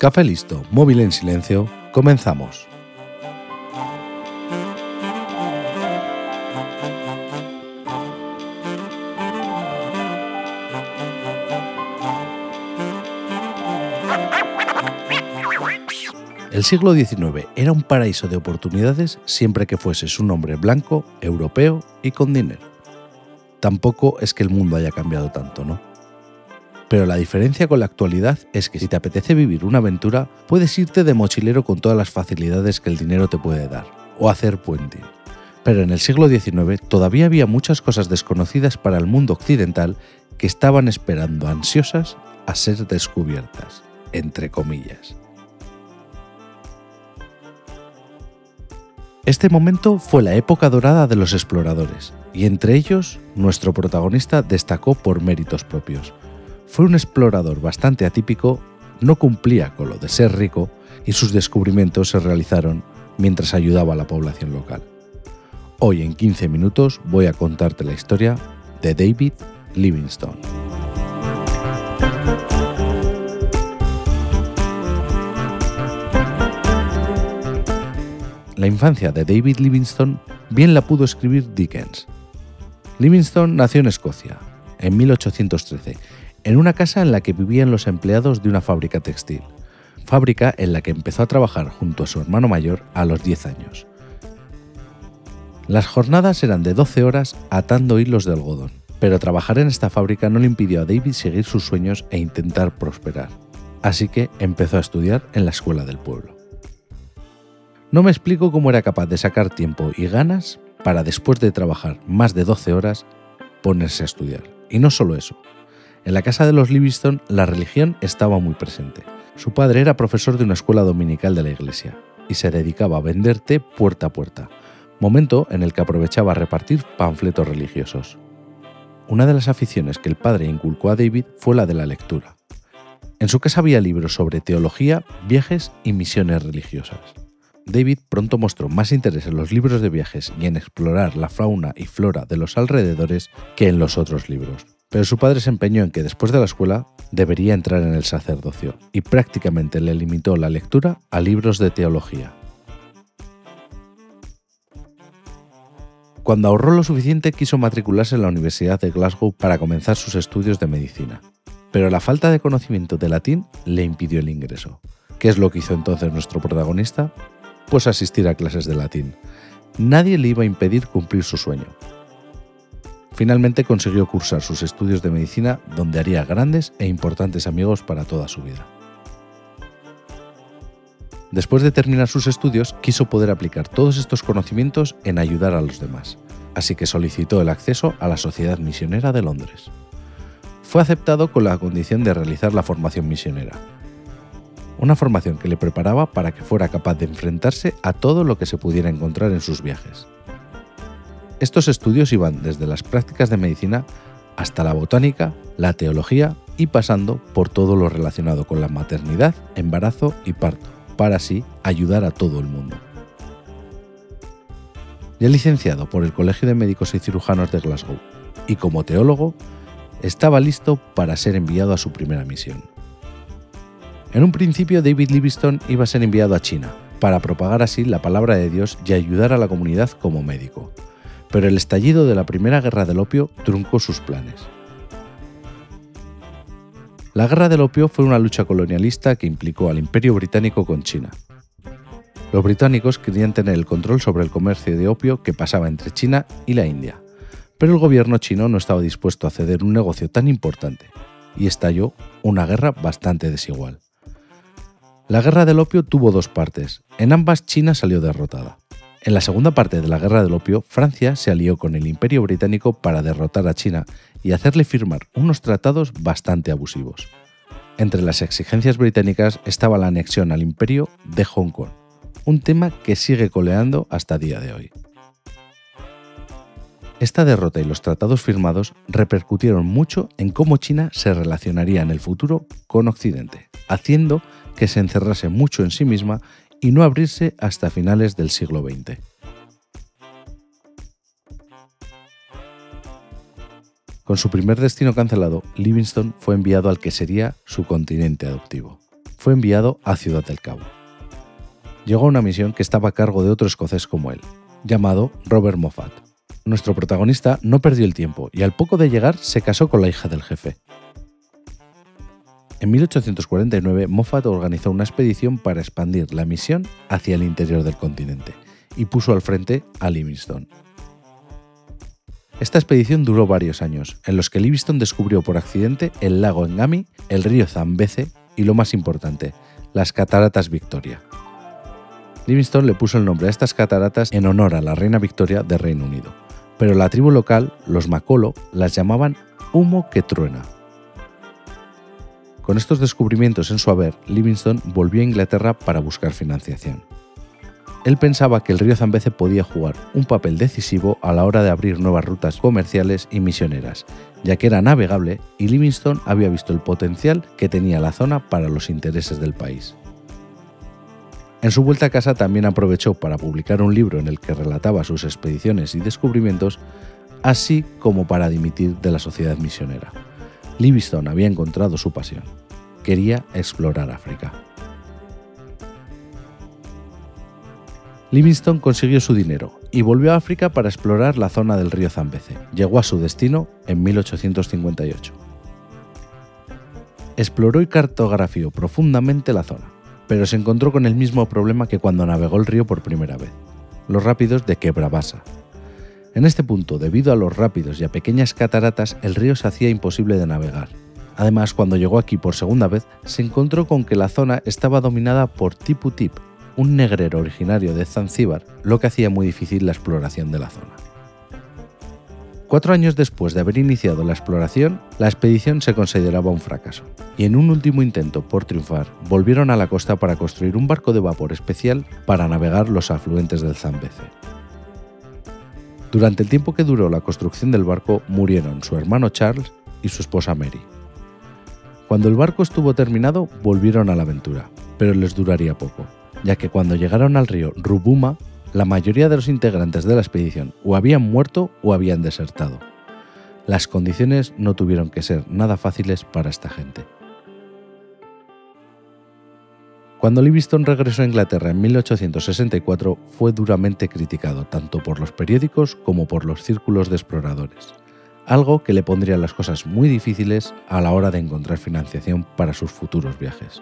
Café listo, móvil en silencio, comenzamos. El siglo XIX era un paraíso de oportunidades siempre que fueses un hombre blanco, europeo y con dinero. Tampoco es que el mundo haya cambiado tanto, ¿no? Pero la diferencia con la actualidad es que si te apetece vivir una aventura, puedes irte de mochilero con todas las facilidades que el dinero te puede dar, o hacer puente. Pero en el siglo XIX todavía había muchas cosas desconocidas para el mundo occidental que estaban esperando ansiosas a ser descubiertas, entre comillas. Este momento fue la época dorada de los exploradores, y entre ellos nuestro protagonista destacó por méritos propios fue un explorador bastante atípico, no cumplía con lo de ser rico y sus descubrimientos se realizaron mientras ayudaba a la población local. Hoy en 15 minutos voy a contarte la historia de David Livingstone. La infancia de David Livingstone bien la pudo escribir Dickens. Livingstone nació en Escocia, en 1813, en una casa en la que vivían los empleados de una fábrica textil, fábrica en la que empezó a trabajar junto a su hermano mayor a los 10 años. Las jornadas eran de 12 horas atando hilos de algodón, pero trabajar en esta fábrica no le impidió a David seguir sus sueños e intentar prosperar, así que empezó a estudiar en la escuela del pueblo. No me explico cómo era capaz de sacar tiempo y ganas para después de trabajar más de 12 horas ponerse a estudiar. Y no solo eso, en la casa de los Livingston la religión estaba muy presente. Su padre era profesor de una escuela dominical de la iglesia y se dedicaba a vender té puerta a puerta, momento en el que aprovechaba a repartir panfletos religiosos. Una de las aficiones que el padre inculcó a David fue la de la lectura. En su casa había libros sobre teología, viajes y misiones religiosas. David pronto mostró más interés en los libros de viajes y en explorar la fauna y flora de los alrededores que en los otros libros pero su padre se empeñó en que después de la escuela debería entrar en el sacerdocio y prácticamente le limitó la lectura a libros de teología. Cuando ahorró lo suficiente quiso matricularse en la Universidad de Glasgow para comenzar sus estudios de medicina, pero la falta de conocimiento de latín le impidió el ingreso. ¿Qué es lo que hizo entonces nuestro protagonista? Pues asistir a clases de latín. Nadie le iba a impedir cumplir su sueño, Finalmente consiguió cursar sus estudios de medicina donde haría grandes e importantes amigos para toda su vida. Después de terminar sus estudios, quiso poder aplicar todos estos conocimientos en ayudar a los demás, así que solicitó el acceso a la Sociedad Misionera de Londres. Fue aceptado con la condición de realizar la formación misionera, una formación que le preparaba para que fuera capaz de enfrentarse a todo lo que se pudiera encontrar en sus viajes. Estos estudios iban desde las prácticas de medicina hasta la botánica, la teología y pasando por todo lo relacionado con la maternidad, embarazo y parto, para así ayudar a todo el mundo. Ya licenciado por el Colegio de Médicos y Cirujanos de Glasgow y como teólogo, estaba listo para ser enviado a su primera misión. En un principio David Livingstone iba a ser enviado a China, para propagar así la palabra de Dios y ayudar a la comunidad como médico, pero el estallido de la Primera Guerra del Opio truncó sus planes. La Guerra del Opio fue una lucha colonialista que implicó al Imperio Británico con China. Los británicos querían tener el control sobre el comercio de opio que pasaba entre China y la India, pero el gobierno chino no estaba dispuesto a ceder un negocio tan importante, y estalló una guerra bastante desigual. La guerra del opio tuvo dos partes, en ambas China salió derrotada. En la segunda parte de la Guerra del Opio, Francia se alió con el Imperio Británico para derrotar a China y hacerle firmar unos tratados bastante abusivos. Entre las exigencias británicas estaba la anexión al imperio de Hong Kong, un tema que sigue coleando hasta día de hoy. Esta derrota y los tratados firmados repercutieron mucho en cómo China se relacionaría en el futuro con Occidente, haciendo que se encerrase mucho en sí misma y no abrirse hasta finales del siglo XX. Con su primer destino cancelado, Livingstone fue enviado al que sería su continente adoptivo, fue enviado a Ciudad del Cabo. Llegó a una misión que estaba a cargo de otro escocés como él, llamado Robert Moffat. Nuestro protagonista no perdió el tiempo y al poco de llegar se casó con la hija del jefe. En 1849, Moffat organizó una expedición para expandir la misión hacia el interior del continente y puso al frente a Livingstone. Esta expedición duró varios años, en los que Livingstone descubrió por accidente el lago Ngami, el río Zambeze y, lo más importante, las cataratas Victoria. Livingstone le puso el nombre a estas cataratas en honor a la reina Victoria de Reino Unido, pero la tribu local, los Makolo, las llamaban humo que truena, con estos descubrimientos en su haber, Livingstone volvió a Inglaterra para buscar financiación. Él pensaba que el río Zambeze podía jugar un papel decisivo a la hora de abrir nuevas rutas comerciales y misioneras, ya que era navegable y Livingstone había visto el potencial que tenía la zona para los intereses del país. En su vuelta a casa también aprovechó para publicar un libro en el que relataba sus expediciones y descubrimientos, así como para dimitir de la sociedad misionera. Livingstone había encontrado su pasión. Quería explorar África. Livingstone consiguió su dinero y volvió a África para explorar la zona del río Zambeze. Llegó a su destino en 1858. Exploró y cartografió profundamente la zona, pero se encontró con el mismo problema que cuando navegó el río por primera vez, los rápidos de Quebrabasa, en este punto, debido a los rápidos y a pequeñas cataratas, el río se hacía imposible de navegar. Además, cuando llegó aquí por segunda vez, se encontró con que la zona estaba dominada por Tipu Tip, un negrero originario de Zanzíbar, lo que hacía muy difícil la exploración de la zona. Cuatro años después de haber iniciado la exploración, la expedición se consideraba un fracaso, y en un último intento por triunfar, volvieron a la costa para construir un barco de vapor especial para navegar los afluentes del Zambeze. Durante el tiempo que duró la construcción del barco murieron su hermano Charles y su esposa Mary. Cuando el barco estuvo terminado, volvieron a la aventura, pero les duraría poco, ya que cuando llegaron al río Rubuma, la mayoría de los integrantes de la expedición o habían muerto o habían desertado. Las condiciones no tuvieron que ser nada fáciles para esta gente. Cuando Livingstone regresó a Inglaterra en 1864 fue duramente criticado tanto por los periódicos como por los círculos de exploradores, algo que le pondría las cosas muy difíciles a la hora de encontrar financiación para sus futuros viajes.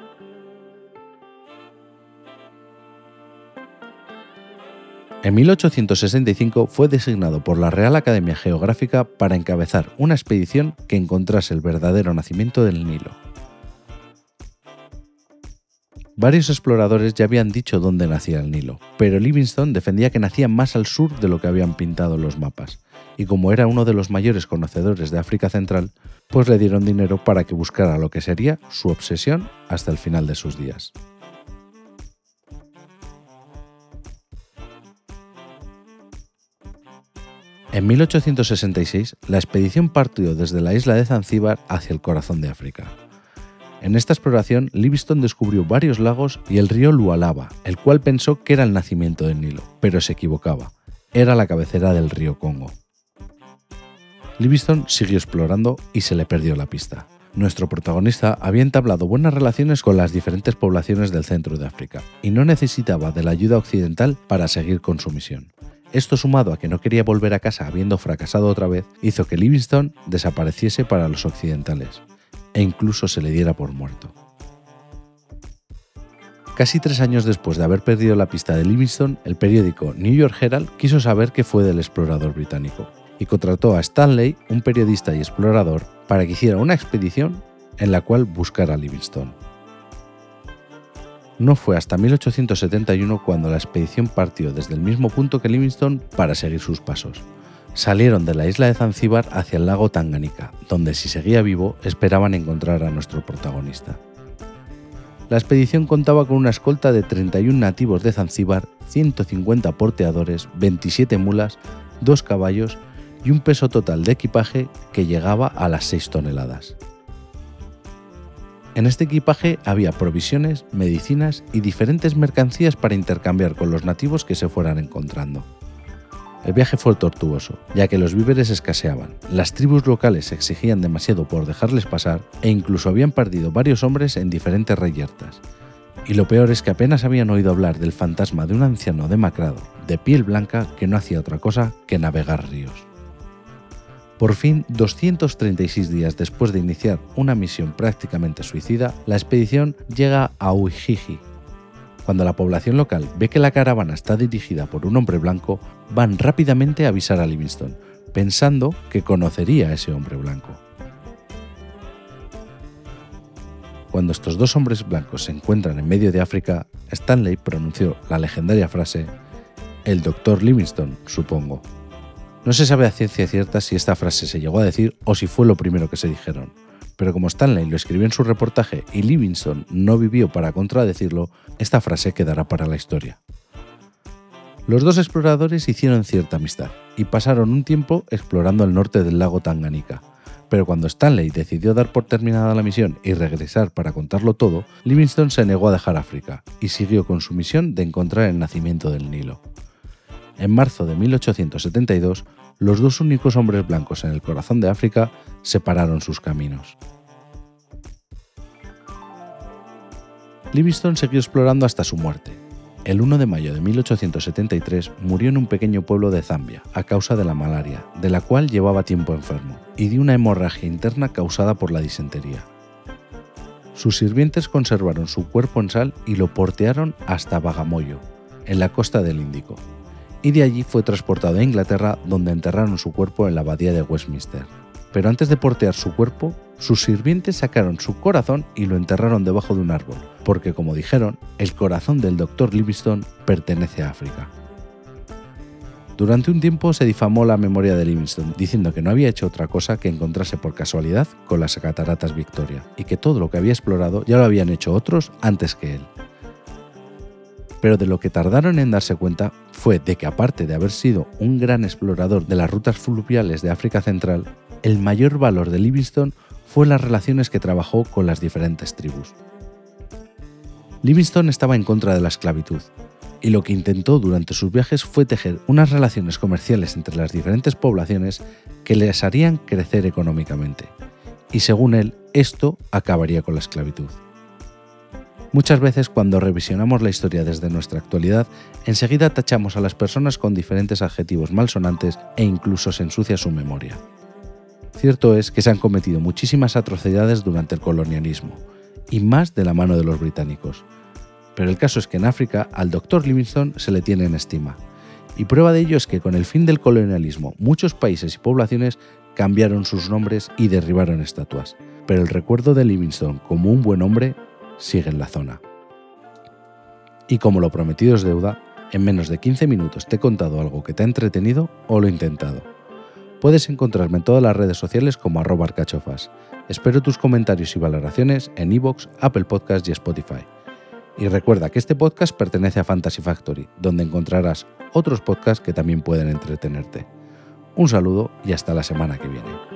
En 1865 fue designado por la Real Academia Geográfica para encabezar una expedición que encontrase el verdadero nacimiento del Nilo, Varios exploradores ya habían dicho dónde nacía el Nilo, pero Livingstone defendía que nacía más al sur de lo que habían pintado los mapas, y como era uno de los mayores conocedores de África Central, pues le dieron dinero para que buscara lo que sería su obsesión hasta el final de sus días. En 1866, la expedición partió desde la isla de Zanzíbar hacia el corazón de África, en esta exploración, Livingstone descubrió varios lagos y el río Lualaba, el cual pensó que era el nacimiento del Nilo, pero se equivocaba. Era la cabecera del río Congo. Livingstone siguió explorando y se le perdió la pista. Nuestro protagonista había entablado buenas relaciones con las diferentes poblaciones del centro de África y no necesitaba de la ayuda occidental para seguir con su misión. Esto sumado a que no quería volver a casa habiendo fracasado otra vez, hizo que Livingstone desapareciese para los occidentales e incluso se le diera por muerto. Casi tres años después de haber perdido la pista de Livingstone, el periódico New York Herald quiso saber qué fue del explorador británico y contrató a Stanley, un periodista y explorador, para que hiciera una expedición en la cual buscara a Livingstone. No fue hasta 1871 cuando la expedición partió desde el mismo punto que Livingstone para seguir sus pasos, salieron de la isla de Zanzíbar hacia el lago Tanganica, donde si seguía vivo esperaban encontrar a nuestro protagonista. La expedición contaba con una escolta de 31 nativos de Zanzíbar, 150 porteadores, 27 mulas, 2 caballos y un peso total de equipaje que llegaba a las 6 toneladas. En este equipaje había provisiones, medicinas y diferentes mercancías para intercambiar con los nativos que se fueran encontrando. El viaje fue tortuoso, ya que los víveres escaseaban, las tribus locales exigían demasiado por dejarles pasar e incluso habían perdido varios hombres en diferentes reyertas. Y lo peor es que apenas habían oído hablar del fantasma de un anciano demacrado, de piel blanca, que no hacía otra cosa que navegar ríos. Por fin, 236 días después de iniciar una misión prácticamente suicida, la expedición llega a Uijiji. Cuando la población local ve que la caravana está dirigida por un hombre blanco, van rápidamente a avisar a Livingston, pensando que conocería a ese hombre blanco. Cuando estos dos hombres blancos se encuentran en medio de África, Stanley pronunció la legendaria frase, el doctor Livingstone, supongo. No se sabe a ciencia cierta si esta frase se llegó a decir o si fue lo primero que se dijeron, pero como Stanley lo escribió en su reportaje y Livingstone no vivió para contradecirlo, esta frase quedará para la historia. Los dos exploradores hicieron cierta amistad y pasaron un tiempo explorando el norte del lago Tanganica, pero cuando Stanley decidió dar por terminada la misión y regresar para contarlo todo, Livingstone se negó a dejar África y siguió con su misión de encontrar el nacimiento del Nilo. En marzo de 1872, los dos únicos hombres blancos en el corazón de África separaron sus caminos. Livingstone siguió explorando hasta su muerte, el 1 de mayo de 1873 murió en un pequeño pueblo de Zambia a causa de la malaria, de la cual llevaba tiempo enfermo, y de una hemorragia interna causada por la disentería. Sus sirvientes conservaron su cuerpo en sal y lo portearon hasta Bagamoyo, en la costa del Índico, y de allí fue transportado a Inglaterra donde enterraron su cuerpo en la abadía de Westminster pero antes de portear su cuerpo, sus sirvientes sacaron su corazón y lo enterraron debajo de un árbol, porque como dijeron, el corazón del Dr. Livingstone pertenece a África. Durante un tiempo se difamó la memoria de Livingstone, diciendo que no había hecho otra cosa que encontrarse por casualidad con las cataratas Victoria, y que todo lo que había explorado ya lo habían hecho otros antes que él. Pero de lo que tardaron en darse cuenta fue de que aparte de haber sido un gran explorador de las rutas fluviales de África Central, el mayor valor de Livingstone fue las relaciones que trabajó con las diferentes tribus. Livingstone estaba en contra de la esclavitud, y lo que intentó durante sus viajes fue tejer unas relaciones comerciales entre las diferentes poblaciones que les harían crecer económicamente, y según él, esto acabaría con la esclavitud. Muchas veces cuando revisionamos la historia desde nuestra actualidad, enseguida tachamos a las personas con diferentes adjetivos malsonantes e incluso se ensucia su memoria. Cierto es que se han cometido muchísimas atrocidades durante el colonialismo, y más de la mano de los británicos. Pero el caso es que en África al Dr. Livingstone se le tiene en estima. Y prueba de ello es que con el fin del colonialismo muchos países y poblaciones cambiaron sus nombres y derribaron estatuas. Pero el recuerdo de Livingstone como un buen hombre sigue en la zona. Y como lo prometido es deuda, en menos de 15 minutos te he contado algo que te ha entretenido o lo he intentado. Puedes encontrarme en todas las redes sociales como arroba arcachofas. Espero tus comentarios y valoraciones en iVoox, Apple Podcasts y Spotify. Y recuerda que este podcast pertenece a Fantasy Factory, donde encontrarás otros podcasts que también pueden entretenerte. Un saludo y hasta la semana que viene.